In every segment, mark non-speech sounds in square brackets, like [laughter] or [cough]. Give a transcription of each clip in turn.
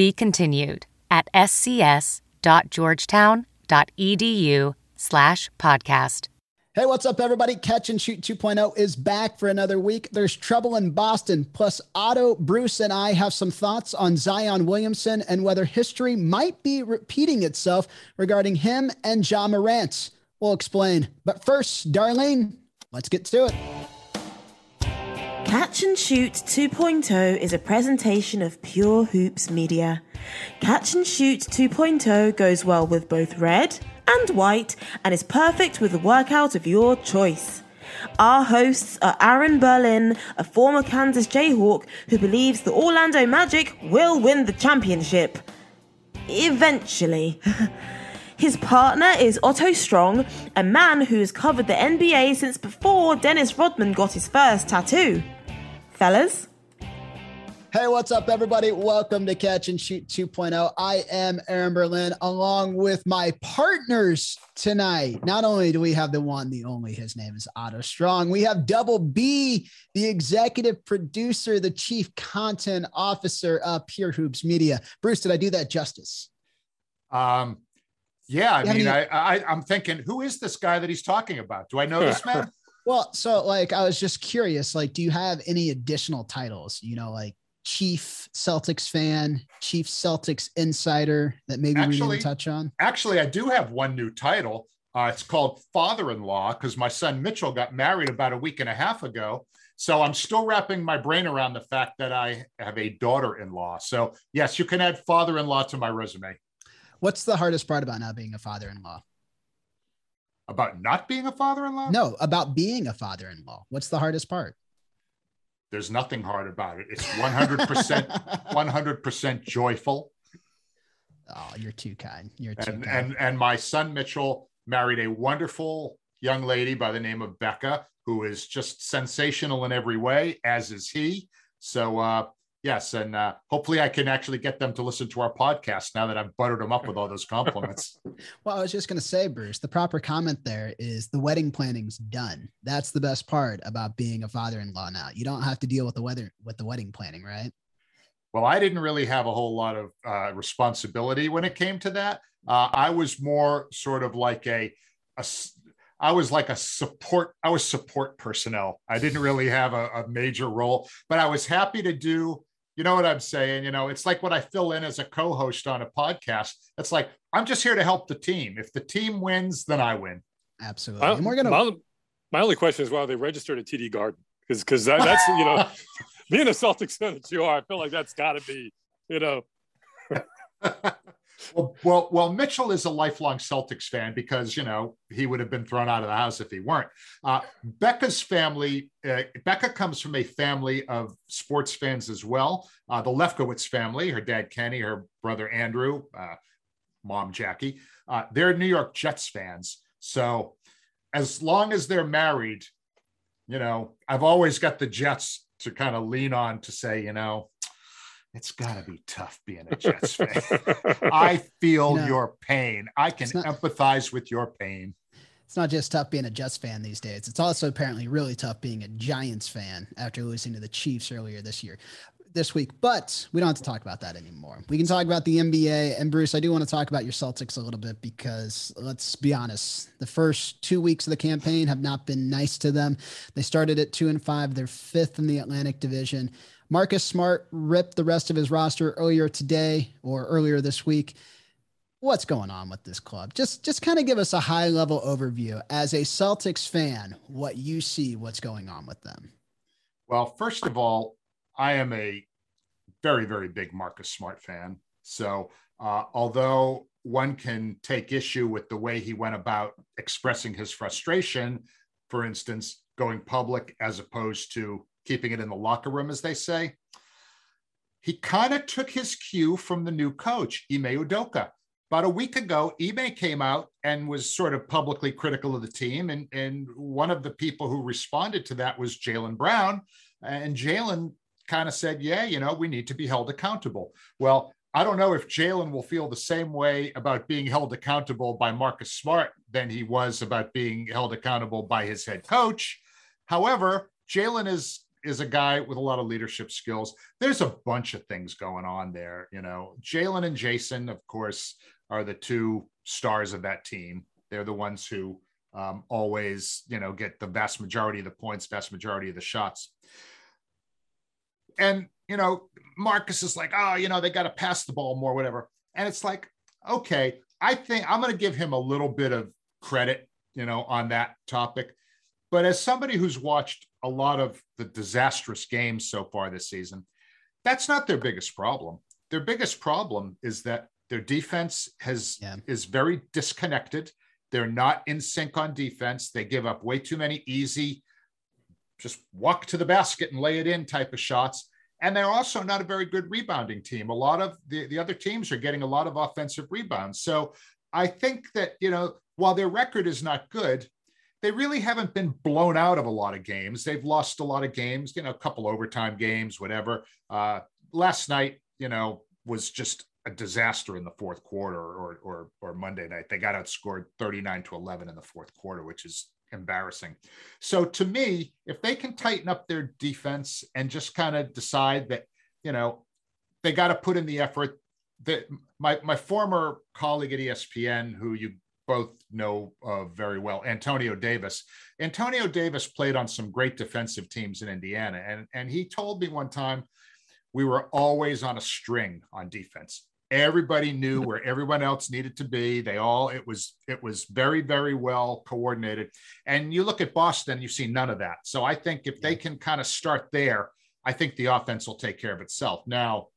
Be continued at scs.georgetown.edu slash podcast. Hey, what's up, everybody? Catch and Shoot 2.0 is back for another week. There's trouble in Boston. Plus, Otto, Bruce, and I have some thoughts on Zion Williamson and whether history might be repeating itself regarding him and Ja Morant. We'll explain. But first, Darlene, let's get to it. Catch and Shoot 2.0 is a presentation of Pure Hoops Media. Catch and Shoot 2.0 goes well with both red and white and is perfect with the workout of your choice. Our hosts are Aaron Berlin, a former Kansas Jayhawk who believes the Orlando Magic will win the championship. Eventually. [laughs] His partner is Otto Strong, a man who has covered the NBA since before Dennis Rodman got his first tattoo. Fellas? Hey, what's up, everybody? Welcome to Catch and Shoot 2.0. I am Aaron Berlin, along with my partners tonight. Not only do we have the one, the only, his name is Otto Strong, we have Double B, the executive producer, the chief content officer of Pure Hoops Media. Bruce, did I do that justice? Um, yeah, I mean, I, I, I'm thinking, who is this guy that he's talking about? Do I know [laughs] this man? Well, so like I was just curious, like, do you have any additional titles? You know, like chief Celtics fan, chief Celtics insider that maybe actually, we didn't touch on? Actually, I do have one new title. Uh, it's called father-in-law because my son Mitchell got married about a week and a half ago. So I'm still wrapping my brain around the fact that I have a daughter-in-law. So yes, you can add father-in-law to my resume. What's the hardest part about not being a father-in-law? About not being a father-in-law? No, about being a father-in-law. What's the hardest part? There's nothing hard about it. It's 100% 100% [laughs] joyful. Oh, you're too kind. You're too and, kind. And and my son Mitchell married a wonderful young lady by the name of Becca, who is just sensational in every way, as is he. So uh, Yes, and uh, hopefully I can actually get them to listen to our podcast now that I've buttered them up with all those compliments. [laughs] well, I was just going to say, Bruce, the proper comment there is the wedding planning's done. That's the best part about being a father-in-law now. You don't have to deal with the weather with the wedding planning, right? Well, I didn't really have a whole lot of uh, responsibility when it came to that. Uh, I was more sort of like a, a I was like a support. I was support personnel. I didn't really have a, a major role, but I was happy to do you know what I'm saying? You know, it's like what I fill in as a co-host on a podcast. It's like I'm just here to help the team. If the team wins, then I win. Absolutely. and we're gonna. My, my, only question is why they registered at TD Garden because because that, that's you know [laughs] being a Celtics fan that you are, I feel like that's got to be you know. [laughs] Well, well, well, Mitchell is a lifelong Celtics fan because you know he would have been thrown out of the house if he weren't. Uh, Becca's family, uh, Becca comes from a family of sports fans as well. Uh, the Lefkowitz family, her dad Kenny, her brother Andrew, uh, mom Jackie, uh, they're New York Jets fans. So, as long as they're married, you know, I've always got the Jets to kind of lean on to say, you know, it's got to be tough being a Jets fan. [laughs] I feel no, your pain. I can not, empathize with your pain. It's not just tough being a Jets fan these days. It's also apparently really tough being a Giants fan after losing to the Chiefs earlier this year, this week. But we don't have to talk about that anymore. We can talk about the NBA. And Bruce, I do want to talk about your Celtics a little bit because let's be honest, the first two weeks of the campaign have not been nice to them. They started at two and five. They're fifth in the Atlantic Division. Marcus Smart ripped the rest of his roster earlier today or earlier this week. What's going on with this club? Just just kind of give us a high level overview as a Celtics fan, what you see, what's going on with them. Well, first of all, I am a very very big Marcus Smart fan. So, uh, although one can take issue with the way he went about expressing his frustration, for instance, going public as opposed to keeping it in the locker room, as they say. he kind of took his cue from the new coach, Ime Udoka. About a week ago, Ime came out and was sort of publicly critical of the team. And, and one of the people who responded to that was Jaylen Brown. And Jaylen kind of said, Yeah, you know, we need to be held accountable. Well, I don't know if Jaylen will feel the same way about being held accountable by Marcus Smart than he was about being held accountable by his head coach. However, Jaylen is is a guy with a lot of leadership skills. There's a bunch of things going on there. You know, Jaylen and Jayson, of course, are the two stars of that team. They're the ones who um, always, you know, get the vast majority of the points, vast majority of the shots. And, you know, Marcus is like, oh, you know, they got to pass the ball more, whatever. And it's like, okay, I think I'm going to give him a little bit of credit, you know, on that topic. But as somebody who's watched a lot of the disastrous games so far this season, that's not their biggest problem. Their biggest problem is that their defense has yeah. is very disconnected. They're not in sync on defense. They give up way too many easy, just walk to the basket and lay it in type of shots. And they're also not a very good rebounding team. A lot of the, the other teams are getting a lot of offensive rebounds. So I think that, you know, while their record is not good, they really haven't been blown out of a lot of games. They've lost a lot of games, you know, a couple overtime games, whatever. Uh, last night, you know, was just a disaster in the fourth quarter or, or, or Monday night. They got outscored 39 to 11 in the fourth quarter, which is embarrassing. So to me, if they can tighten up their defense and just kind of decide that, you know, they got to put in the effort that my, my former colleague at ESPN, who you both know uh, very well, Antonio Davis. Antonio Davis played on some great defensive teams in Indiana, and and he told me one time we were always on a string on defense. Everybody knew where everyone else needed to be. They all it was it was very very well coordinated. And you look at Boston, you see none of that. So I think if they can kind of start there, I think the offense will take care of itself. Now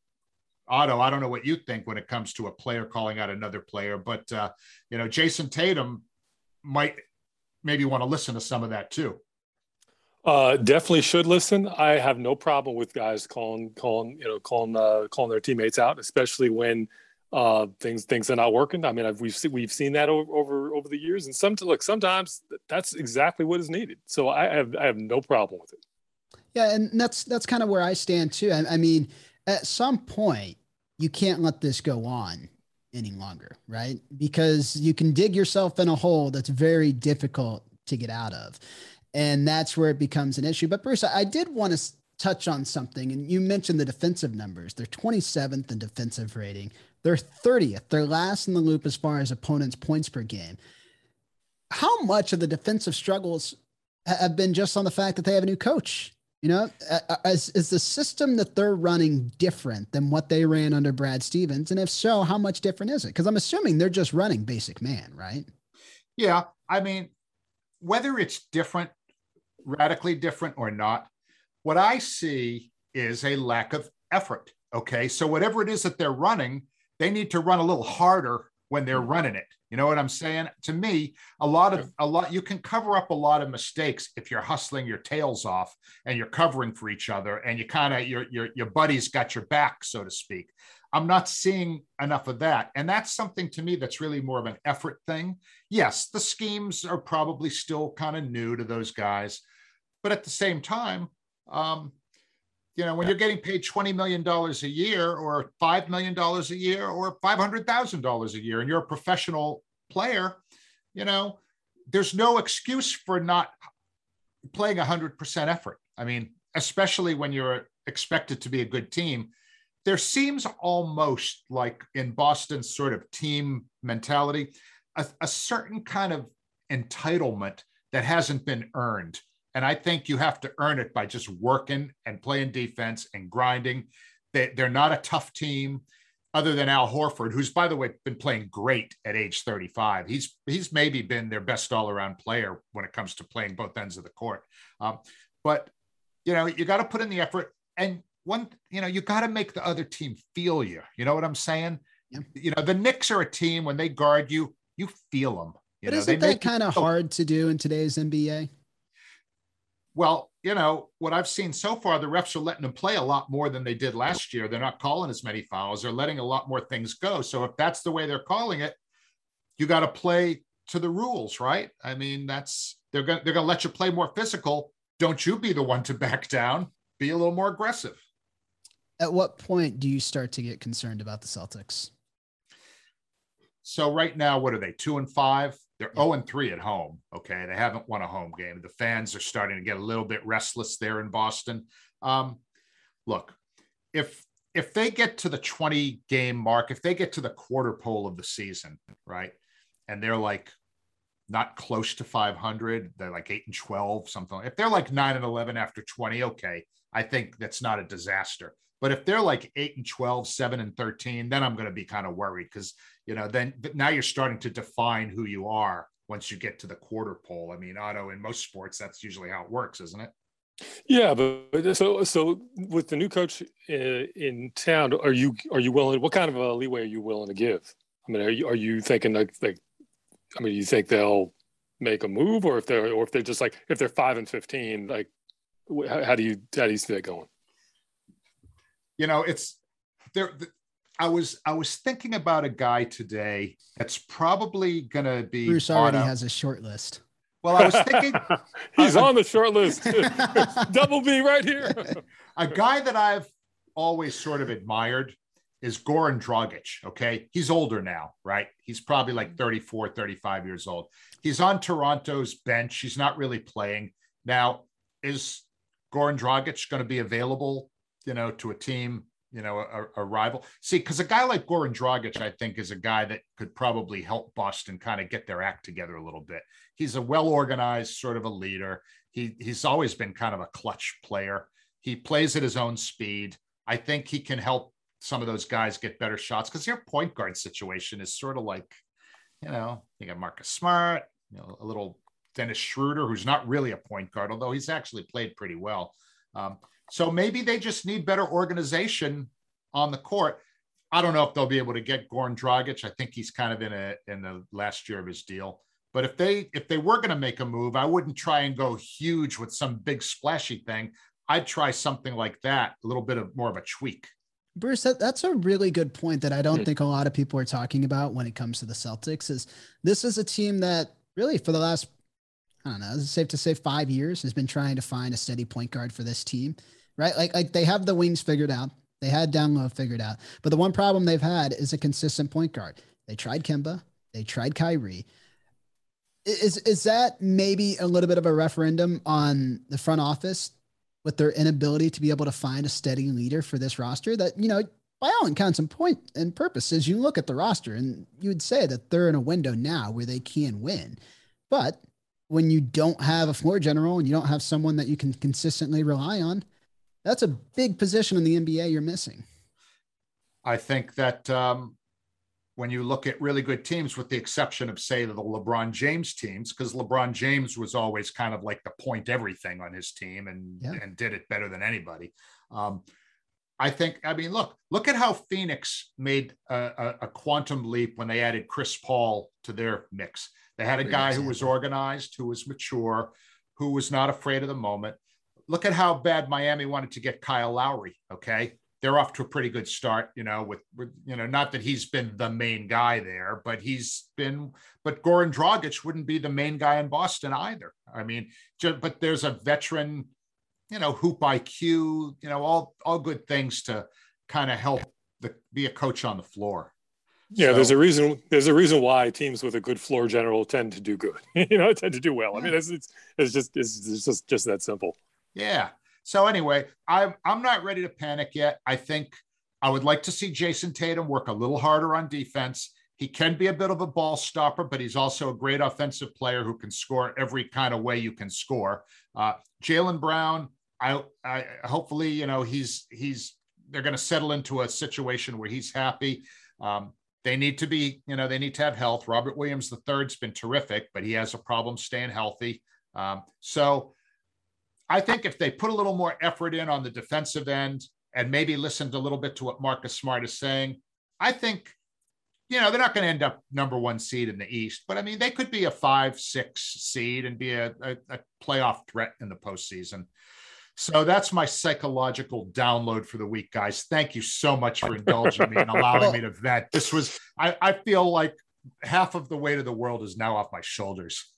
Otto, I don't know what you think when it comes to a player calling out another player, but uh, you know, Jayson Tatum might maybe want to listen to some of that too. Uh, definitely should listen. I have no problem with guys calling, calling, you know, calling, uh, calling their teammates out, especially when uh, things things are not working. I mean, I've, we've we've seen that over over over the years, and some look sometimes that's exactly what is needed. So I have I have no problem with it. Yeah, and that's that's kind of where I stand too. I, I mean, at some point you can't let this go on any longer, right? Because you can dig yourself in a hole that's very difficult to get out of. And that's where it becomes an issue. But Bruce, I did want to touch on something. And you mentioned the defensive numbers. They're 27th in defensive rating. They're 30th. They're last in the loop as far as opponents' points per game. How much of the defensive struggles have been just on the fact that they have a new coach? You know, is, is the system that they're running different than what they ran under Brad Stevens? And if so, how much different is it? Because I'm assuming they're just running basic man, right? Yeah. I mean, whether it's different, radically different or not, what I see is a lack of effort. Okay. So whatever it is that they're running, they need to run a little harder when they're running it. You know what I'm saying? To me, a lot of a lot you can cover up a lot of mistakes if you're hustling your tails off and you're covering for each other and you kind of your your your buddies got your back, so to speak. I'm not seeing enough of that. And that's something to me that's really more of an effort thing. Yes, the schemes are probably still kind of new to those guys. But at the same time, um, you know, when you're getting paid $20 million a year or $5 million a year or $500,000 a year and you're a professional player, you know, there's no excuse for not playing 100% effort. I mean, especially when you're expected to be a good team. There seems almost like in Boston's sort of team mentality, a, a certain kind of entitlement that hasn't been earned and I think you have to earn it by just working and playing defense and grinding. They, they're not a tough team other than Al Horford, who's by the way been playing great at age 35. He's he's maybe been their best all-around player when it comes to playing both ends of the court. Um, but you know, you got to put in the effort, and one, you know, you got to make the other team feel you. You know what I'm saying? Yeah. You know, the Knicks are a team when they guard you, you feel them. You but know, isn't that kind of hard to do in today's NBA? Well, you know, what I've seen so far, the refs are letting them play a lot more than they did last year. They're not calling as many fouls. They're letting a lot more things go. So if that's the way they're calling it, you got to play to the rules, right? I mean, that's they're going they're going to let you play more physical. Don't you be the one to [laughs] back down. Be a little more aggressive. At what point do you start to get concerned about the Celtics? So right now, what are they? Two and five. They're yeah. 0 and 3 at home. Okay. They haven't won a home game. The fans are starting to get a little bit restless there in Boston. Um, look, if if they get to the 20 game mark, if they get to the quarter pole of the season, right, and they're like not close to 500, they're like 8 and 12, something. If they're like 9 and 11 after 20, okay, I think that's not a disaster. But if they're like 8 and 12, 7 and 13, then I'm going to be kind of worried because you know, then now you're starting to define who you are once you get to the quarter pole. I mean, Otto, in most sports, that's usually how it works, isn't it? Yeah, but so so with the new coach in, uh, in town, are you are you willing? What kind of a leeway are you willing to give? I mean, are you are you thinking like like? I mean, you think they'll make a move, or if they're or if they're just like if they're five and fifteen, like how do you how do you see that going? You know, it's there. I was I was thinking about a guy today that's probably going to be. Bruce already a, has a short list. Well, I was thinking [laughs] he's on the short list. [laughs] [laughs] Double B right here. a guy that I've always sort of admired is Goran Dragic. Okay. He's older now, right? He's probably like 34, 35 years old. He's on Toronto's bench. He's not really playing. Now, is Goran Dragic going to be available, you know, to a team you know, a, a rival. See, because a guy like Goran Dragic, I think, is a guy that could probably help Boston kind of get their act together a little bit. He's a well organized sort of a leader. He he's always been kind of a clutch player. He plays at his own speed. I think he can help some of those guys get better shots because their point guard situation is sort of like, you know, you got Marcus Smart, you know, a little Dennis Schroeder, who's not really a point guard, although he's actually played pretty well. Um, so maybe they just need better organization on the court. I don't know if they'll be able to get Goran Dragic. I think he's kind of in a in the last year of his deal. But if they if they were going to make a move, I wouldn't try and go huge with some big splashy thing. I'd try something like that, a little bit of more of a tweak. Bruce, that, that's a really good point that I don't hmm. think a lot of people are talking about when it comes to the Celtics. Is this is a team that really for the last I don't know, is it safe to say five years has been trying to find a steady point guard for this team right? Like like they have the wings figured out. They had down low figured out. But the one problem they've had is a consistent point guard. They tried Kemba, they tried Kyrie. Is is that maybe a little bit of a referendum on the front office with their inability to be able to find a steady leader for this roster that, you know, by all accounts and point and purposes, you look at the roster and you would say that they're in a window now where they can win. But when you don't have a floor general and you don't have someone that you can consistently rely on, that's a big position in the NBA you're missing. I think that um, when you look at really good teams, with the exception of, say, the LeBron James teams, because LeBron James was always kind of like the point everything on his team and, yeah. and did it better than anybody. Um, I think, I mean, look, look at how Phoenix made a, a, a, quantum leap when they added Chris Paul to their mix. They had a guy who was organized, who was mature, who was not afraid of the moment look at how bad Miami wanted to get Kyle Lowry. Okay. They're off to a pretty good start, you know, with, with, you know, not that he's been the main guy there, but he's been, but Goran Dragic wouldn't be the main guy in Boston either. I mean, just, but there's a veteran, you know, hoop IQ, you know, all, all good things to kind of help the, be a coach on the floor. Yeah, so, there's a reason. There's a reason why teams with a good floor general tend to do good. [laughs] you know, tend to do well. I mean, it's it's, it's just it's, it's just just that simple. Yeah. So anyway, I'm I'm not ready to panic yet. I think I would like to see Jayson Tatum work a little harder on defense. He can be a bit of a ball stopper, but he's also a great offensive player who can score every kind of way you can score. Uh, Jaylen Brown, I, I hopefully you know he's he's they're going to settle into a situation where he's happy. Um, they need to be you know they need to have health. Robert Williams the third's been terrific, but he has a problem staying healthy. Um, so I think if they put a little more effort in on the defensive end and maybe listened a little bit to what Marcus Smart is saying, I think you know, they're not going to end up number one seed in the East, but I mean, they could be a five, six seed and be a, a, a playoff threat in the postseason. So that's my psychological download for the week, guys. Thank you so much for indulging me and allowing me to vent. This was, I, I feel like half of the weight of the world is now off my shoulders.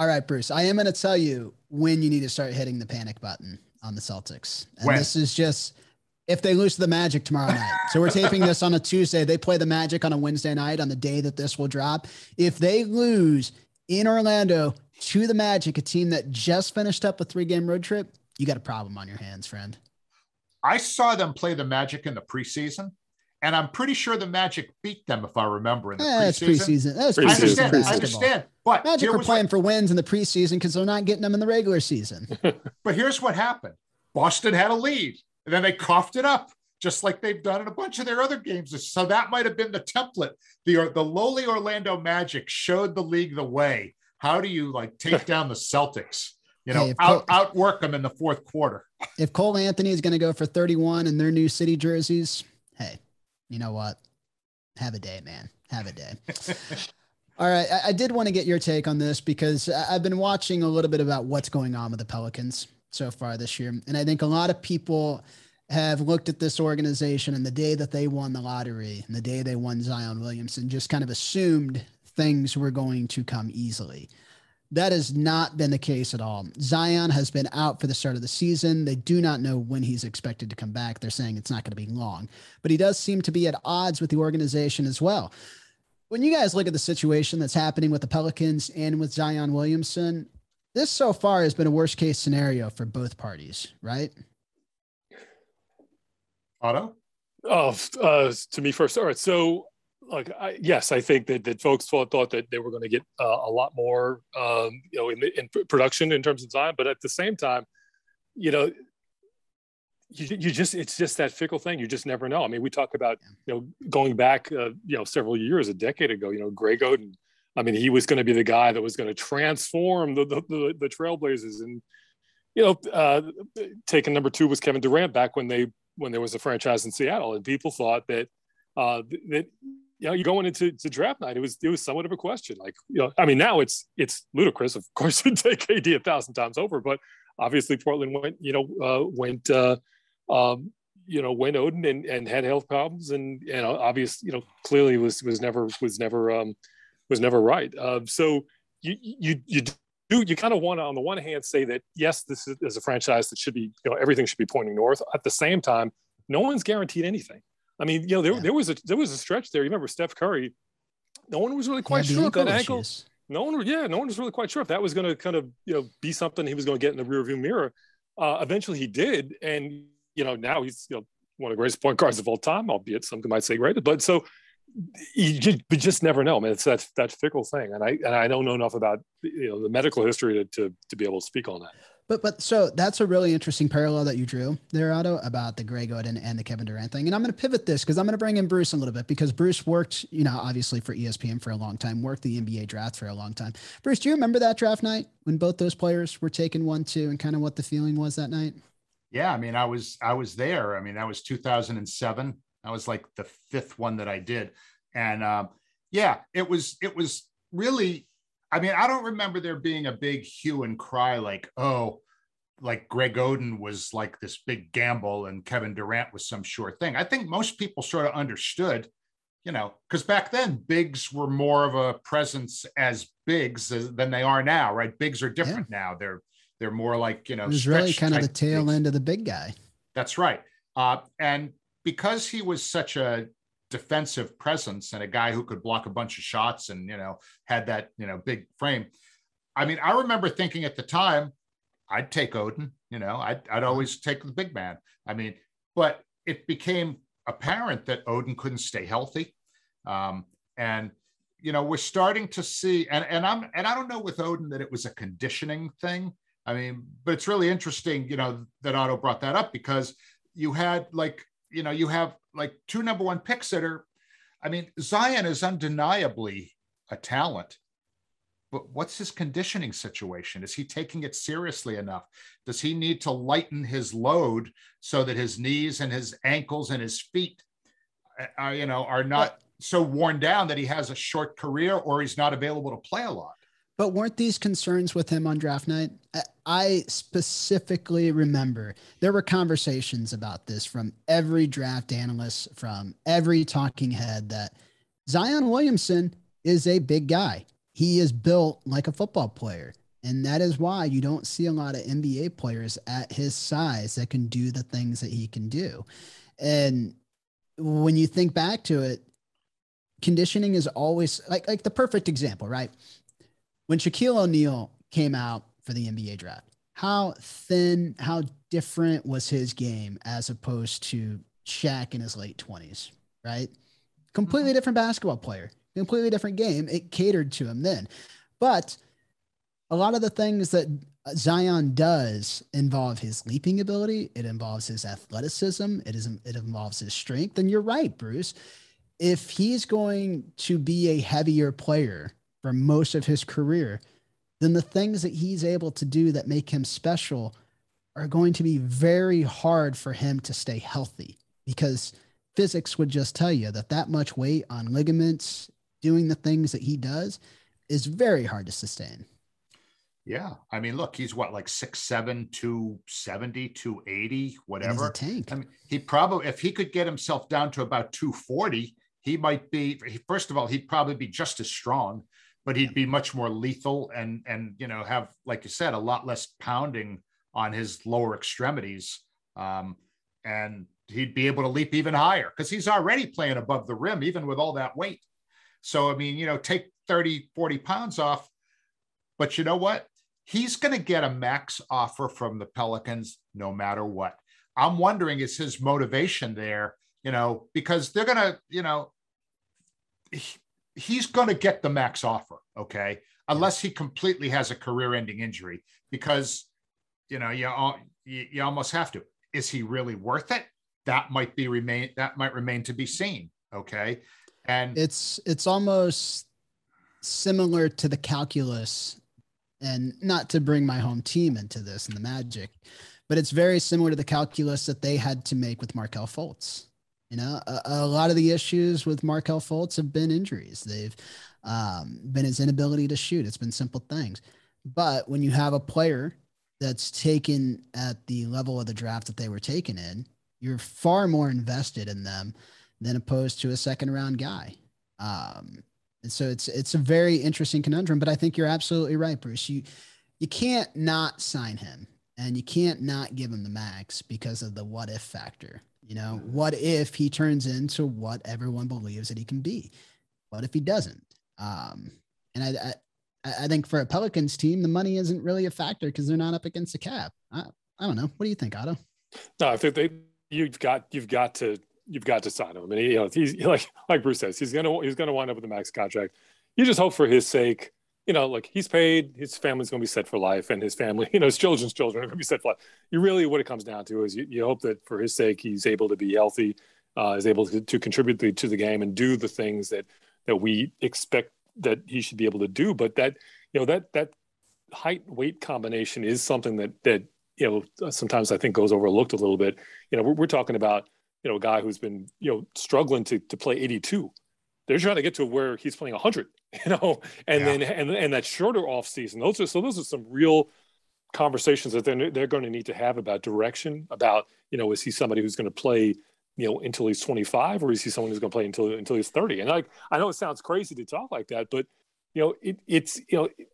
All right, Bruce, I am going to tell you when you need to start hitting the panic button on the Celtics. And when? this is just if they lose to the Magic tomorrow night. So we're taping this on a Tuesday. They play the Magic on a Wednesday night on the day that this will drop. If they lose in Orlando to the Magic, a team that just finished up a three game road trip, you got a problem on your hands, friend. I saw them play the Magic in the preseason, and I'm pretty sure the Magic beat them, if I remember, in the eh, preseason. preseason. That's preseason. I understand. I understand. But Magic were playing what, for wins in the preseason because they're not getting them in the regular season. [laughs] but here's what happened: Boston had a lead, and then they coughed it up. Just like they've done in a bunch of their other games. So that might have been the template. The, the lowly Orlando Magic showed the league the way. How do you like take down the Celtics? you know, hey, out, Cole, outwork them in the fourth quarter. If Cole Anthony is going to go for 31 in their new city jerseys, hey, you know what? Have a day, man. Have a day. [laughs] All right. I, I did want to get your take on this because I've been watching a little bit about what's going on with the Pelicans so far this year. And I think a lot of people have looked at this organization and the day that they won the lottery and the day they won Zion Williamson just kind of assumed things were going to come easily. That has not been the case at all. Zion has been out for the start of the season. They do not know when he's expected to come back. They're saying it's not going to be long, but he does seem to be at odds with the organization as well. When you guys look at the situation that's happening with the Pelicans and with Zion Williamson, this so far has been a worst case scenario for both parties, right? Otto? Oh, uh, to me first. All right. So like I, yes, I think that, that folks thought thought that they were going to get uh, a lot more, um, you know, in, in production in terms of time. But at the same time, you know, you, you just it's just that fickle thing. You just never know. I mean, we talk about you know going back, uh, you know, several years, a decade ago. You know, Greg Oden. I mean, he was going to be the guy that was going to transform the the, the, the Trailblazers, and you know, uh, taking number two was Kevin Durant back when they when there was a franchise in Seattle, and people thought that uh, that you know, you're going into to draft night. It was it was somewhat of a question. Like, you know, I mean, now it's it's ludicrous. Of [laughs] course, you take AD a thousand times over, but obviously Portland went, you know, uh, went, uh, um, you know, went Oden and, and had health problems, and and know, obvious, you know, clearly was was never was never um, was never right. Uh, so you you you do you kind of want to on the one hand say that yes, this is, is a franchise that should be, you know, everything should be pointing north. At the same time, no one's guaranteed anything. I mean, you know, there, yeah. there was a there was a stretch there. You remember Steph Curry? No one was really quite sure if that ankle. Issues. No one, yeah, no one was really quite sure if that was going to kind of you know be something he was going to get in the rearview mirror. Uh, eventually, he did, and you know now he's you know one of the greatest point guards of all time, albeit some might say greater. But so you just, you just never know, man. It's that that fickle thing, and I and I don't know enough about you know the medical history to to, to be able to speak on that. But but so that's a really interesting parallel that you drew there, Otto, about the Greg Oden and the Kevin Durant thing. And I'm going to pivot this because I'm going to bring in Bruce a little bit because Bruce worked, you know, obviously for ESPN for a long time, worked the NBA draft for a long time. Bruce, do you remember that draft night when both those players were taken one two and kind of what the feeling was that night? Yeah, I mean, I was I was there. I mean, that was 2007. That was like the fifth one that I did, and um, yeah, it was it was really I mean, I don't remember there being a big hue and cry like, oh, like Greg Oden was like this big gamble and Kevin Durant was some sure thing. I think most people sort of understood, you know, because back then bigs were more of a presence as bigs than they are now, right? Bigs are different yeah. now. They're they're more like you know. It was really kind of the tail bigs. end of the big guy. That's right. Uh, and because he was such a defensive presence and a guy who could block a bunch of shots and you know had that you know big frame. I mean i remember thinking at the time i'd take Oden. you know i'd, I'd always take the big man. I mean but it became apparent that Oden couldn't stay healthy. Um, and you know we're starting to see and, and i'm and i don't know with Oden that it was a conditioning thing. I mean but it's really interesting you know that otto brought that up because you had like you know, you have like two number one picks that are, I mean, Zion is undeniably a talent, but what's his conditioning situation? Is he taking it seriously enough? Does he need to lighten his load so that his knees and his ankles and his feet, are, uh, you know, are not so worn down that he has a short career or he's not available to play a lot. But weren't these concerns with him on draft night? I specifically remember there were conversations about this from every draft analyst, from every talking head that Zion Williamson is a big guy. He is built like a football player. And that is why you don't see a lot of NBA players at his size that can do the things that he can do. And when you think back to it, conditioning is always like like the perfect example, right? When Shaquille O'Neal came out for the NBA draft, how thin, how different was his game as opposed to Shaq in his late 20s, right? Completely mm-hmm. different basketball player, completely different game. It catered to him then. But a lot of the things that Zion does involve his leaping ability. It involves his athleticism. It is it involves his strength. And you're right, Bruce. If he's going to be a heavier player for most of his career, then the things that he's able to do that make him special are going to be very hard for him to stay healthy because physics would just tell you that that much weight on ligaments doing the things that he does is very hard to sustain. Yeah. I mean, look, he's what, like 6'7, 270, 280, whatever. tank. I mean, he probably, if he could get himself down to about 240, he might be, first of all, he'd probably be just as strong, but he'd be much more lethal and, and, you know, have, like you said, a lot less pounding on his lower extremities. Um, and he'd be able to leap even higher because he's already playing above the rim, even with all that weight. So, I mean, you know, take 30, 40 pounds off. But you know what? he's going to get a max offer from the Pelicans no matter what. I'm wondering is his motivation there, you know, because they're going to, you know, he's going to get the max offer, okay, unless he completely has a career-ending injury, because you know you, you you almost have to. Is he really worth it? That might be remain that might remain to be seen, okay. And it's it's almost similar to the calculus and not to bring my home team into this and the Magic, but it's very similar to the calculus that they had to make with Markelle Fultz. You know, a, a lot of the issues with Markelle Fultz have been injuries. They've um, been his inability to shoot. It's been simple things. But when you have a player that's taken at the level of the draft that they were taken in, you're far more invested in them than opposed to a second round guy. Um, and so it's it's a very interesting conundrum, but I think you're absolutely right, Bruce. You you can't not sign him and you can't not give him the max because of the what if factor. You know, what if he turns into what everyone believes that he can be? What if he doesn't? Um, and I, I, I think for a Pelicans team, the money isn't really a factor because they're not up against the cap. I, I don't know. What do you think, Otto? No, I think they you've got you've got to you've got to sign him. I mean, you know, he's [laughs] like like Bruce says, he's gonna he's gonna wind up with a max contract. You just hope for his sake, you know, like he's paid, his family's gonna be set for life, and his family, [laughs] you know, his children's children are gonna be set for life. You really, what it comes down to is you, you hope that for his sake, he's able to be healthy, uh, is able to, to contribute the, to the game and do the things that that we expect that he should be able to do. But that, you know, that that height weight combination is something that that you know sometimes I think goes overlooked a little bit. You know, we're, we're talking about you know, a guy who's been, you know, struggling to, to play 82. They're trying to get to where he's playing 100, [laughs] you know, and yeah. then and and that shorter off season. Those are so those are some real conversations that they're they're going to need to have about direction. About you know, is he somebody who's going to play you know until he's 25, or is he someone who's going to play until until he's 30? And like I know it sounds crazy to talk like that, but you know, it, it's you know, you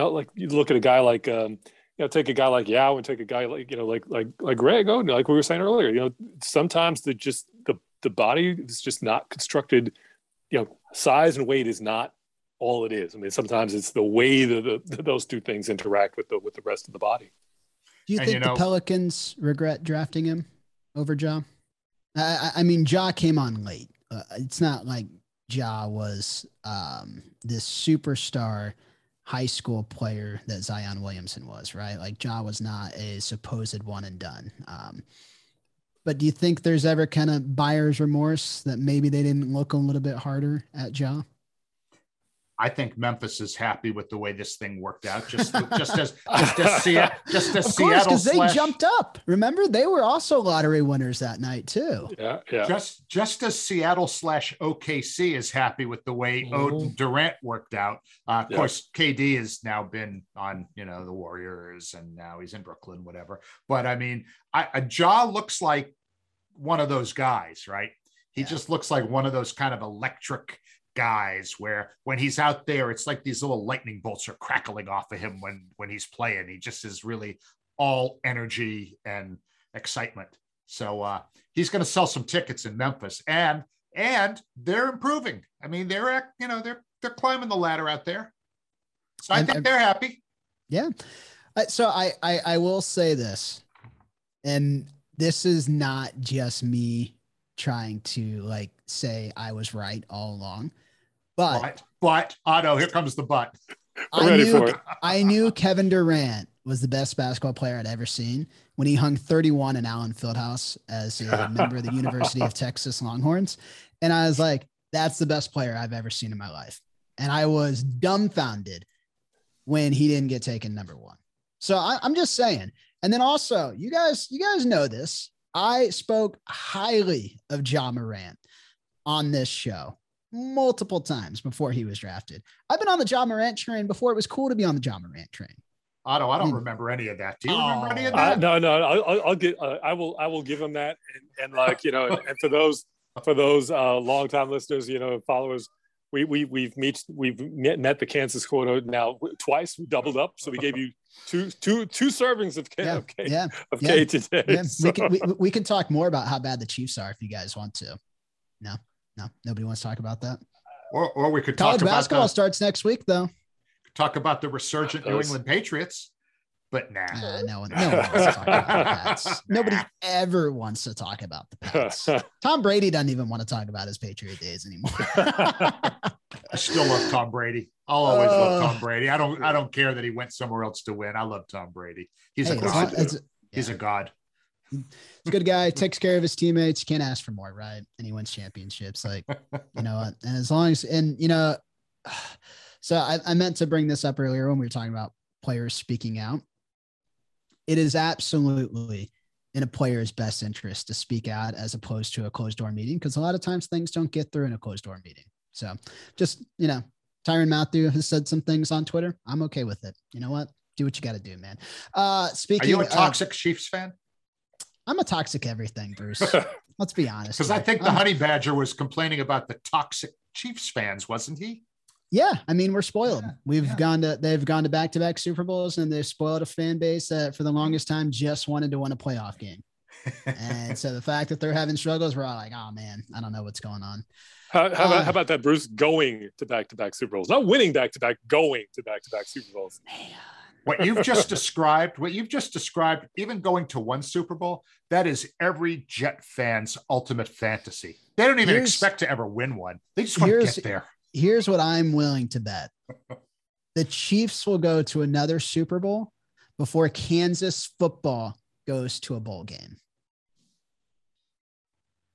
know, like you look at a guy like um, you know, take a guy like Yao and take a guy like, you know, like, like, like Greg Oh, like we were saying earlier, you know, sometimes the just the, the body is just not constructed, you know, size and weight is not all it is. I mean, sometimes it's the way that the, those two things interact with the, with the rest of the body. Do you and think you know, the Pelicans regret drafting him over Ja? I, I mean, Ja came on late. Uh, it's not like Ja was um, this superstar high school player that Zion Williamson was, right? Like Ja was not a supposed one and done. Um, but do you think there's ever kind of buyer's remorse that maybe they didn't look a little bit harder at Ja? I think Memphis is happy with the way this thing worked out. Just, [laughs] just as, just as, Seattle, just as of course, Seattle because they slash- jumped up. Remember, they were also lottery winners that night too. Yeah, yeah. just just as Seattle slash OKC is happy with the way Oden Durant worked out. Uh, of Yeah. course, KD has now been on you know the Warriors, and now he's in Brooklyn, whatever. But I mean, I, a Ja looks like one of those guys, right? He Yeah. just looks like one of those kind of electric guys where when he's out there it's like these little lightning bolts are crackling off of him when when he's playing. He just is really all energy and excitement. So uh he's going to sell some tickets in memphis and and they're improving. I mean they're you know they're they're climbing the ladder out there. So i And- think they're happy. Yeah. Uh, So I, I I will say this, and this is not just me trying to like say I was right all along, but but but otto here comes the but [laughs] I knew. [laughs] I knew Kevin Durant was the best basketball player I'd ever seen when he hung 31 in Allen Fieldhouse as a [laughs] member of the University of Texas Longhorns, and I was like, that's the best player I've ever seen in my life, and I was dumbfounded when he didn't get taken number one. So I, I'm just saying. And then also, you guys, you guys know this. I spoke highly of Ja Morant on this show multiple times before he was drafted. I've been on the Ja Morant train before it was cool to be on the Ja Morant train. otto i don't Hmm. remember any of that do you remember any of Oh. Uh, that no, no, I'll, I'll- I'll get. Uh, I will. I will give him that. And, and like you know, and, and for those for those uh, longtime listeners, you know, followers, we we we've met we've met, met the Kansas quota now twice. We doubled up, so we gave you two two two servings of K Yeah, of, K, yeah, of yeah, K today. yeah. So- We can we, we can talk more about how bad the Chiefs are if you guys want to. No, no, nobody wants to talk about that. or, or we could College talk about basketball the, starts next week, though. talk about the resurgent new england patriots but nah Uh, no one, no one wants to talk about the Pats. [laughs] Nobody ever wants to talk about the Pats. [laughs] Tom Brady doesn't even want to talk about his Patriot days anymore. [laughs] I still love Tom Brady. I'll always love Uh, Tom Brady. I don't I don't care that he went somewhere else to win. I love Tom Brady. He's Hey, a as long- god. as- He's a god. He's a good guy, takes care of his teammates, can't ask for more, right? And he wins championships. Like, you know, [laughs] and as long as, and, you know, so I, I meant to bring this up earlier when we were talking about players speaking out. It is absolutely in a player's best interest to speak out as opposed to a closed door meeting because a lot of times things don't get through in a closed door meeting. So just, you know, Tyrann Mathieu has said some things on Twitter. I'm okay with it. You know what? Do what you got to do, man. Uh, Are speaking you a toxic Chiefs fan? I'm a toxic everything, Bruce. [laughs] Let's be honest. Because I think the I'm- Honey Badger was complaining about the toxic Chiefs fans, wasn't he? Yeah, I mean we're spoiled. Yeah, We've yeah. gone to they've gone to back to back Super Bowls and they've spoiled a fan base that for the longest time just wanted to win a playoff game. And so the fact that they're having struggles, we're all like, oh man, I don't know what's going on. How, how, Uh, about, how about that, Bruce? Going to back to back Super Bowls, not winning back to back, going to back to back Super Bowls. What you've just described, what you've just described, even going to one Super Bowl, that is every Jet fan's ultimate fantasy. They don't even Here's- expect to ever win one. They just want to here's- get there. Here's what I'm willing to bet. [laughs] The Chiefs will go to another Super Bowl before Kansas football goes to a bowl game.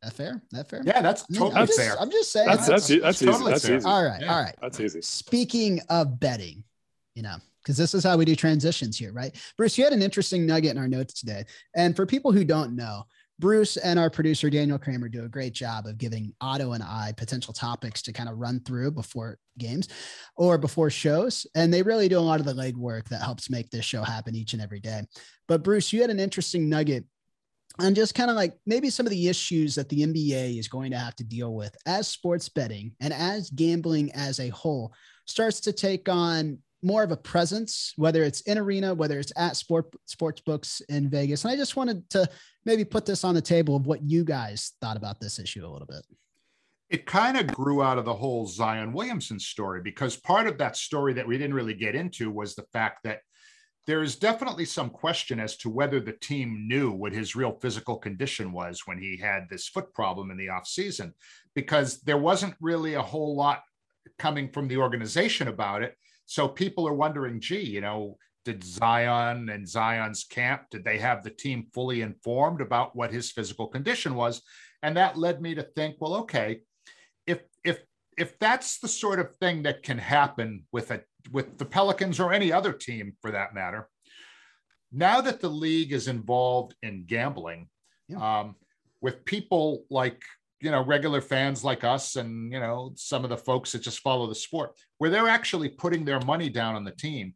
That fair? That fair? Yeah, that's I mean, totally I'm just, fair. I'm just saying. That's that's that's that's, easy. totally That's fair. easy. all right. Yeah. All right. That's easy. Speaking of betting, you know, because this is how we do transitions here, right? Bruce, you had an interesting nugget in our notes today. And for people who don't know, Bruce and our producer, Daniel Kramer, do a great job of giving Otto and I potential topics to kind of run through before games or before shows. And they really do a lot of the legwork that helps make this show happen each and every day. But Bruce, you had an interesting nugget on just kind of like maybe some of the issues that the NBA is going to have to deal with as sports betting and as gambling as a whole starts to take on more of a presence, whether it's in arena, whether it's at sport sports books in Vegas. And I just wanted to maybe put this on the table of what you guys thought about this issue a little bit. it kind of grew out of the whole Zion Williamson story because part of that story that we didn't really get into was the fact that there is definitely some question as to whether the team knew what his real physical condition was when he had this foot problem in the offseason because there wasn't really a whole lot coming from the organization about it. So people are wondering, gee, you know, did Zion and Zion's camp, did they have the team fully informed about what his physical condition was? And that led me to think, well, okay, if if if that's the sort of thing that can happen with a with the Pelicans or any other team for that matter, now that the league is involved in gambling, yeah. um, with people like you know regular fans like us and you know some of the folks that just follow the sport, where they're actually putting their money down on the team,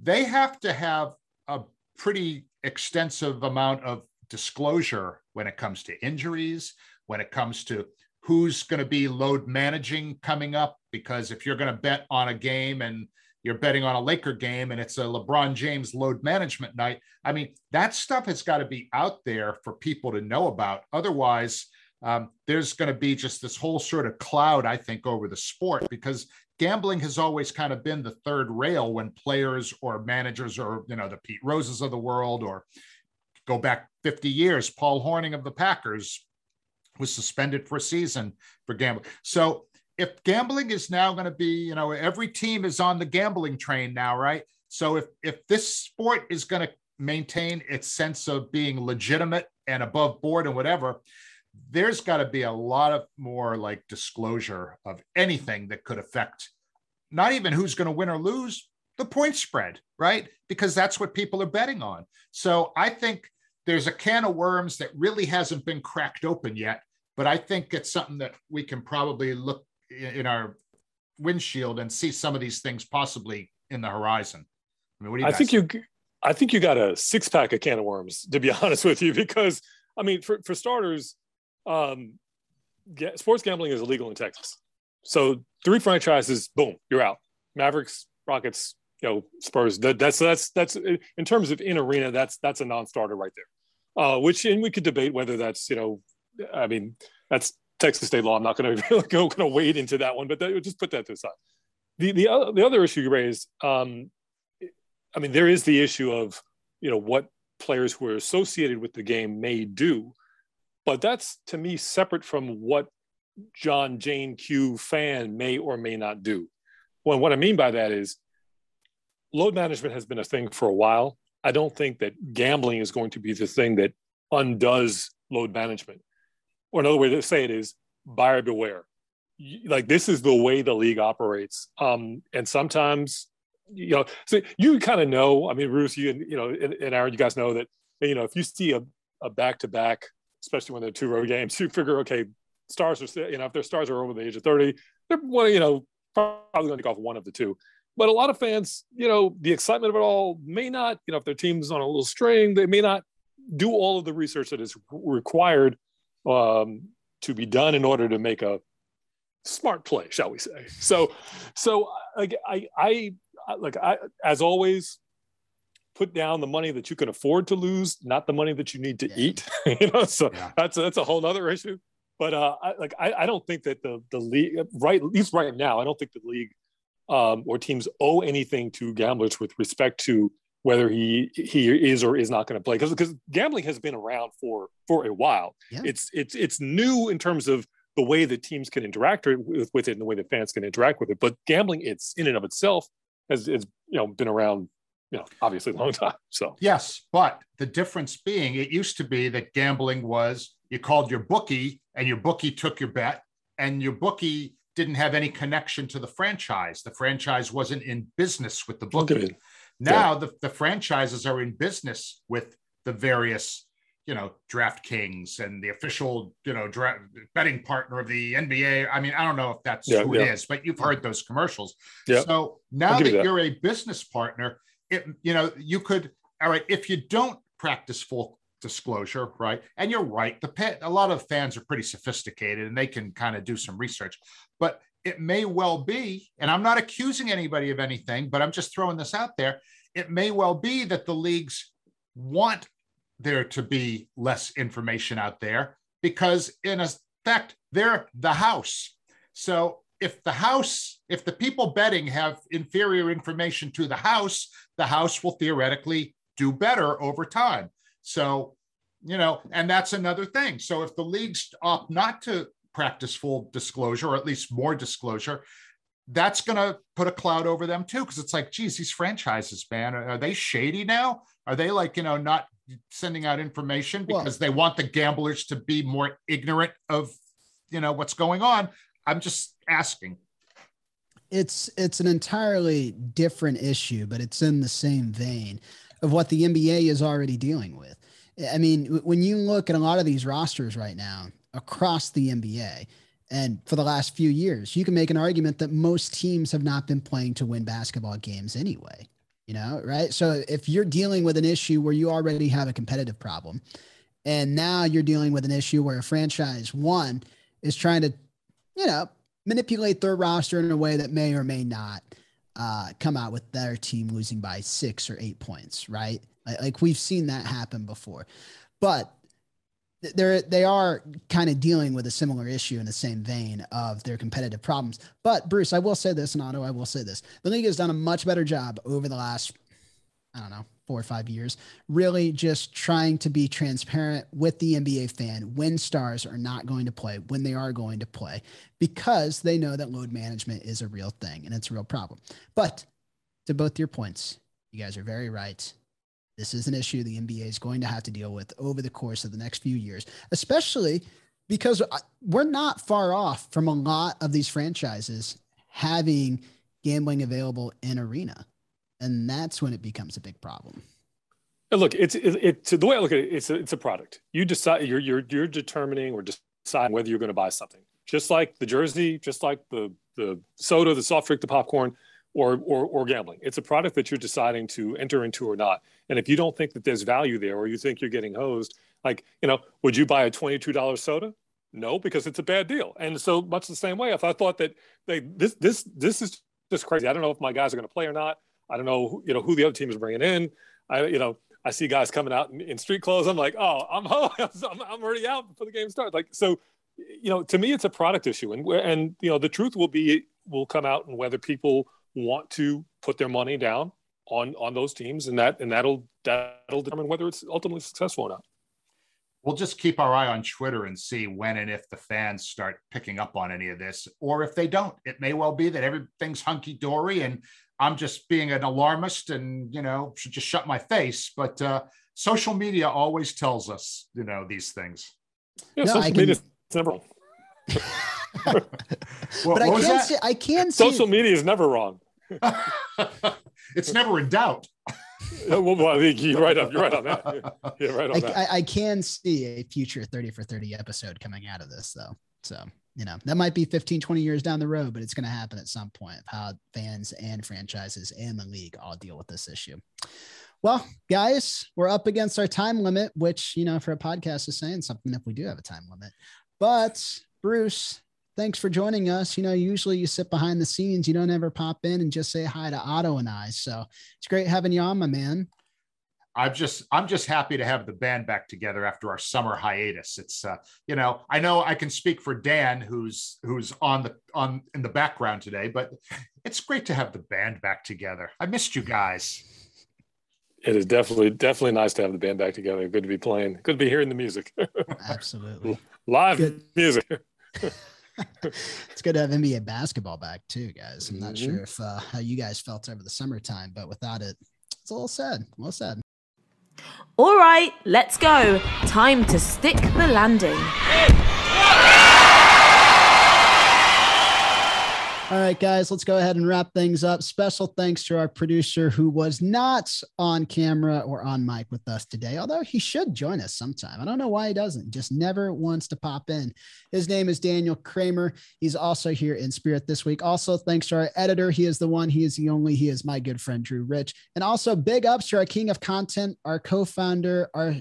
they have to have a pretty extensive amount of disclosure when it comes to injuries, when it comes to who's going to be load managing coming up. Because if you're going to bet on a game and you're betting on a Laker game and it's a LeBron James load management night, I mean, that stuff has got to be out there for people to know about. Otherwise, um, there's going to be just this whole sort of cloud, I think, over the sport because gambling has always kind of been the third rail when players or managers or, you know, the Pete Roses of the world or go back 50 years, Paul Hornung of the Packers was suspended for a season for gambling. So if gambling is now going to be, you know, every team is on the gambling train now, right? So if if this sport is going to maintain its sense of being legitimate and above board and whatever, there's got to be a lot of more like disclosure of anything that could affect not even who's going to win or lose the point spread, right? Because that's what people are betting on. So I think there's a can of worms that really hasn't been cracked open yet, but I think it's something that we can probably look in our windshield and see some of these things possibly in the horizon. I mean, what do you I think think? you, I think you got a six pack of can of worms, to be [laughs] honest with you, because I mean, for, for starters, um, sports gambling is illegal in Texas. So three franchises, boom, you're out. Mavericks, Rockets, you know, Spurs. That, that's that's that's in terms of in arena, that's that's a non-starter right there. Uh, which and we could debate whether that's you know, I mean, that's Texas state law. I'm not going [laughs] to go going to wade into that one, but that, just put that to the side. The the other, the other issue you raised, um, I mean, there is the issue of you know what players who are associated with the game may do, but that's to me separate from what John Jane Q fan may or may not do. Well, what I mean by that is load management has been a thing for a while. I don't think that gambling is going to be the thing that undoes load management. Or another way to say it is buyer beware. Like this is the way the league operates. Um, and sometimes, you know, so you kind of know. I mean, Bruce, you and you know, and, and Aaron, you guys know that. You know, if you see a, a back-to-back, especially when they're two road games, you figure, okay, stars are, you know, if their stars are over the age of thirty, they're one, you know, probably going to go off one of the two. But a lot of fans, you know, the excitement of it all may not, you know, if their team's on a little string, they may not do all of the research that is required um, to be done in order to make a smart play, shall we say? So, so like I, I, like I, as always, put down the money that you can afford to lose, not the money that you need to yeah. eat. [laughs] you know, so yeah. that's that's a whole other issue. But uh, I, like I, I don't think that the the league right at least right now, I don't think the league um, or teams owe anything to gamblers with respect to whether he he is or is not going to play because because gambling has been around for for a while. Yeah. It's it's it's new in terms of the way that teams can interact with, with it and the way that fans can interact with it. But gambling, it's in and of itself has, has you know been around you know obviously a long [laughs] time. So yes, but the difference being, it used to be that gambling was you called your bookie and your bookie took your bet and your bookie didn't have any connection to the franchise. The franchise wasn't in business with the bookie. Now yeah. the, the franchises are in business with the various, you know, DraftKings and the official, you know, dra- betting partner of the NBA. I mean, I don't know if that's yeah, who yeah. it is, but you've heard those commercials. So now that, that you're a business partner, it, you know, you could, all right, if you don't practice full disclosure, right? And you're right. The pet, a lot of fans are pretty sophisticated and they can kind of do some research. But it may well be, and I'm not accusing anybody of anything, but I'm just throwing this out there. It may well be that the leagues want there to be less information out there because, in effect, they're the house. So if the house, if the people betting have inferior information to the house, the house will theoretically do better over time. So, you know, and that's another thing. So if the leagues opt not to practice full disclosure, or at least more disclosure, that's going to put a cloud over them too. Cause it's like, geez, these franchises, man, are, they shady now? Are they like, you know, not sending out information because well, they want the gamblers to be more ignorant of, you know, what's going on? I'm just asking. It's it's an entirely different issue, but it's in the same vein of what the NBA is already dealing with. I mean, when you look at a lot of these rosters right now across the NBA, and for the last few years, you can make an argument that most teams have not been playing to win basketball games anyway. You know, right? So if you're dealing with an issue where you already have a competitive problem, and now you're dealing with an issue where a franchise one is trying to, you know, manipulate their roster in a way that may or may not uh, come out with their team losing by six or eight points, right? Like, like we've seen that happen before. But they're they are kind of dealing with a similar issue in the same vein of their competitive problems. But Bruce, I will say this, and Otto, I will say this: the league has done a much better job over the last, I don't know, four or five years, really just trying to be transparent with the NBA fan when stars are not going to play, when they are going to play, because they know that load management is a real thing and it's a real problem. But to both your points, you guys are very right. This is an issue the NBA is going to have to deal with over the course of the next few years, especially because uh, we're not far off from a lot of these franchises having gambling available in arena. And that's when it becomes a big problem. Look, it's it, it's the way I look at it. It's a, it's a product. You decide you're you're you're determining or deciding whether you're going to buy something. Just like the jersey, just like the the soda, the soft drink, the popcorn or, or, or gambling. It's a product that you're deciding to enter into or not. And if you don't think that there's value there, or you think you're getting hosed, like, you know, would you buy a $22 soda? No, because it's a bad deal. And so much the same way, if I thought that they, this, this, this is just crazy. I don't know if my guys are going to play or not. I don't know, you know, who the other team is bringing in. I, you know, I see guys coming out in, in street clothes. I'm like, oh, I'm [laughs] home. I'm, I'm already out before the game starts. Like, so, you know, to me, it's a product issue, and and you know, the truth will be will come out and whether people want to put their money down on on those teams, and that and that'll that'll determine whether it's ultimately successful or not. We'll just keep our eye on Twitter and see when and if the fans start picking up on any of this, or if they don't. It may well be that everything's hunky dory, and I'm just being an alarmist, and you know should just shut my face. But uh, social media always tells us, you know, these things. Yeah, no, social media is never wrong. [laughs] but I can see, I can see social media is never wrong. [laughs] it's never in doubt. [laughs] well, well, you're right on. You're right on that. Yeah, right on I, that. I, I, can see a future 30 for 30 episode coming out of this, though. So, you know, that might be 15, 20 years down the road, but it's going to happen at some point. How fans and franchises and the league all deal with this issue. Well, guys, we're up against our time limit, which, you know, for a podcast is saying something if we do have a time limit. But Bruce, thanks for joining us. You know, usually you sit behind the scenes, you don't ever pop in and just say hi to Otto and I. So it's great having you on, my man. I'm just I'm just happy to have the band back together after our summer hiatus. It's uh, you know I know I can speak for Dan who's who's on the on in the background today, but it's great to have the band back together. I missed you guys. It is definitely definitely nice to have the band back together. Good to be playing. Good to be hearing the music. [laughs] Absolutely live Good. music. [laughs] [laughs] it's good to have NBA basketball back too, guys. I'm not mm-hmm. sure if uh, how you guys felt over the summertime, but without it, it's a little sad. A little sad. All right, let's go. Time to stick the landing. All right, guys, let's go ahead and wrap things up. Special thanks to our producer who was not on camera or on mic with us today, although he should join us sometime. I don't know why he doesn't, just never wants to pop in. His name is Daniel Kramer. He's also here in spirit this week. Also, thanks to our editor. He is the one, he is the only, he is my good friend, Drew Rich. And also, big ups to our king of content, our co founder, our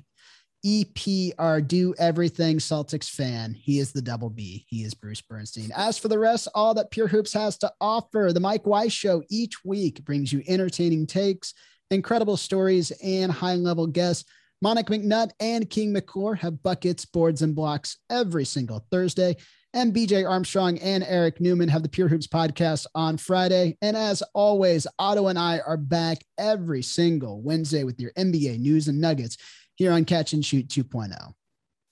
EP, our do everything Celtics fan. He is the double B. He is Bruce Bernstein. As for the rest, all that Pure Hoops has to offer, the Mike Weiss Show each week brings you entertaining takes, incredible stories, and high level guests. Monica McNutt and King McClure have buckets, boards, and blocks every single Thursday. And BJ Armstrong and Eric Newman have the Pure Hoops podcast on Friday. And as always, Otto and I are back every single Wednesday with your NBA news and nuggets here on Catch and Shoot 2.0.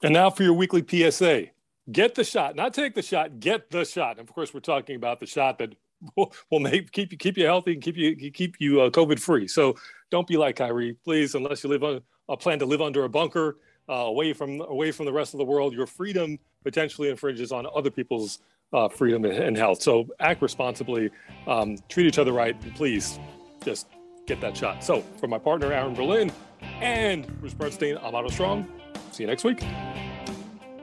And now for your weekly PSA get the shot, not take the shot, get the shot. And of course, we're talking about the shot that [laughs] will, make, keep you keep you healthy and keep you keep you uh, COVID free. So don't be like Kyrie, please, unless you live on a plan to live under a bunker uh, away from away from the rest of the world. Your freedom potentially infringes on other people's uh, freedom and health. So act responsibly, um, treat each other right, and please just get that shot. So for my partner Aaron Berlin and Bruce Bernstein, I'm Otto Strong. See you next week.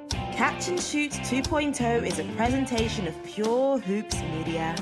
Catch and Shoot 2.0 is a presentation of Pure Hoops Media.